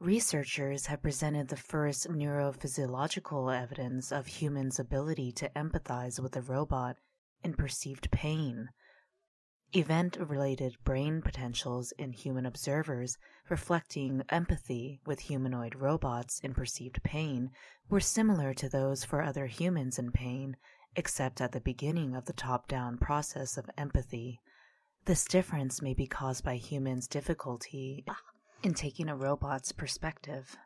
Researchers have presented the first neurophysiological evidence of humans' ability to empathize with a robot in perceived pain. Event related brain potentials in human observers reflecting empathy with humanoid robots in perceived pain were similar to those for other humans in pain, except at the beginning of the top down process of empathy. This difference may be caused by humans' difficulty in taking a robot's perspective.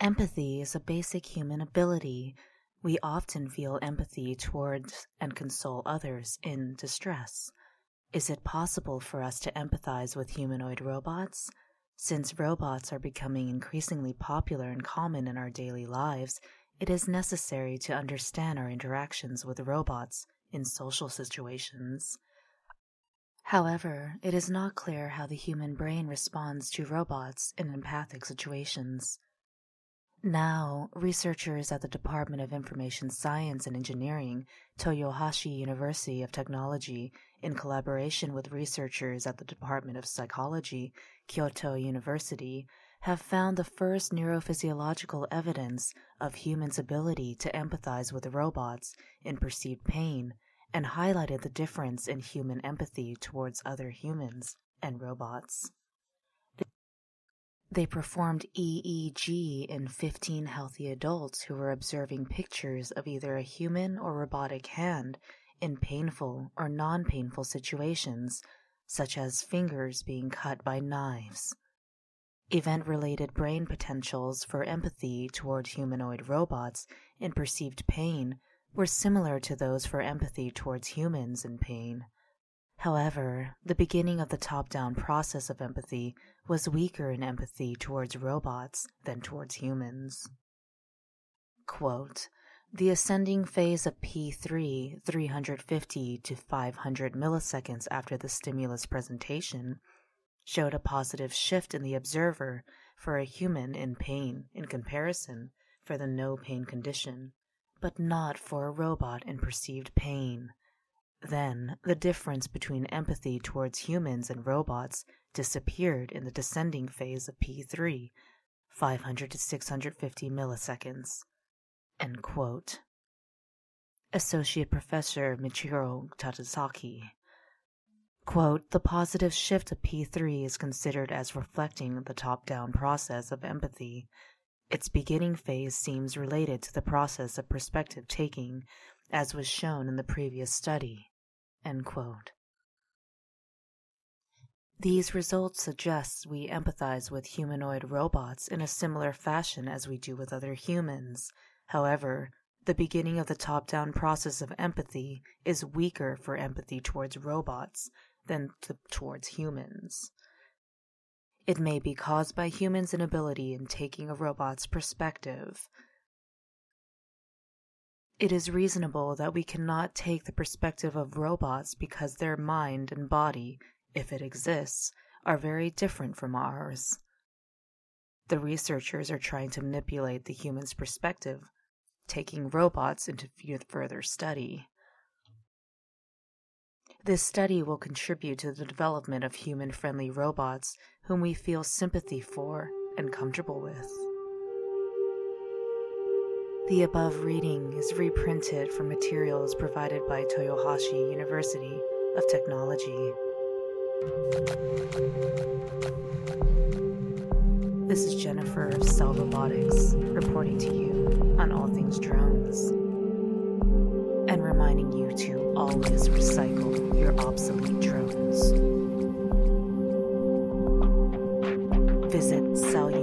Empathy is a basic human ability. We often feel empathy towards and console others in distress. Is it possible for us to empathize with humanoid robots? Since robots are becoming increasingly popular and common in our daily lives, it is necessary to understand our interactions with robots in social situations. However, it is not clear how the human brain responds to robots in empathic situations. Now, researchers at the Department of Information Science and Engineering, Toyohashi University of Technology, in collaboration with researchers at the Department of Psychology, Kyoto University, have found the first neurophysiological evidence of humans' ability to empathize with robots in perceived pain and highlighted the difference in human empathy towards other humans and robots. They performed EEG in 15 healthy adults who were observing pictures of either a human or robotic hand in painful or non painful situations, such as fingers being cut by knives. Event related brain potentials for empathy toward humanoid robots in perceived pain were similar to those for empathy towards humans in pain. However, the beginning of the top down process of empathy was weaker in empathy towards robots than towards humans. Quote, the ascending phase of P3, 350 to 500 milliseconds after the stimulus presentation, showed a positive shift in the observer for a human in pain in comparison for the no pain condition, but not for a robot in perceived pain. Then, the difference between empathy towards humans and robots disappeared in the descending phase of P3, 500 to 650 milliseconds. End quote. Associate Professor Michiteru Kitazaki. Quote, the positive shift of P3 is considered as reflecting the top down process of empathy. Its beginning phase seems related to the process of perspective taking, as was shown in the previous study. These results suggest we empathize with humanoid robots in a similar fashion as we do with other humans. However, the beginning of the top down process of empathy is weaker for empathy towards robots than to, towards humans. It may be caused by humans' inability in taking a robot's perspective. It is reasonable that we cannot take the perspective of robots because their mind and body, if it exists, are very different from ours. The researchers are trying to manipulate the human's perspective, taking robots into further study. This study will contribute to the development of human friendly robots whom we feel sympathy for and comfortable with. The above reading is reprinted from materials provided by Toyohashi University of Technology. This is Jennifer of Cell Robotics reporting to you on all things drones reminding you to always recycle your obsolete drones. Visit Cell